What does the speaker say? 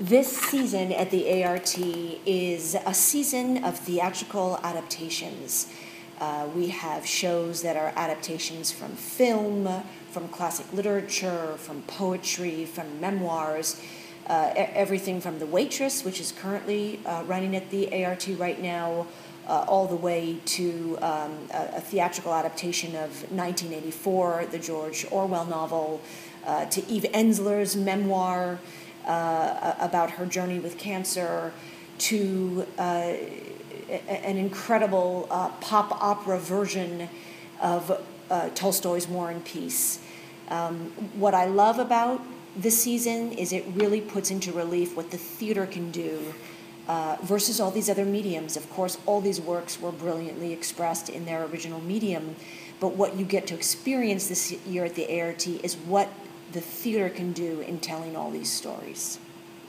This season at the ART is a season of theatrical adaptations. Uh, we have shows that are adaptations from film, from classic literature, from poetry, from memoirs, uh, everything from The Waitress, which is currently uh, running at the ART right now, uh, all the way to um, a, a, theatrical adaptation of 1984, the George Orwell novel, uh, to Eve Ensler's memoir uh, about her journey with cancer, to uh, an incredible uh, pop opera version of Tolstoy's War and Peace. Um, what I love about this season is it really puts into relief what the theater can do uh, versus all these other mediums. Of course, all these works were brilliantly expressed in their original medium, but what you get to experience this year at the ART is what the theater can do in telling all these stories.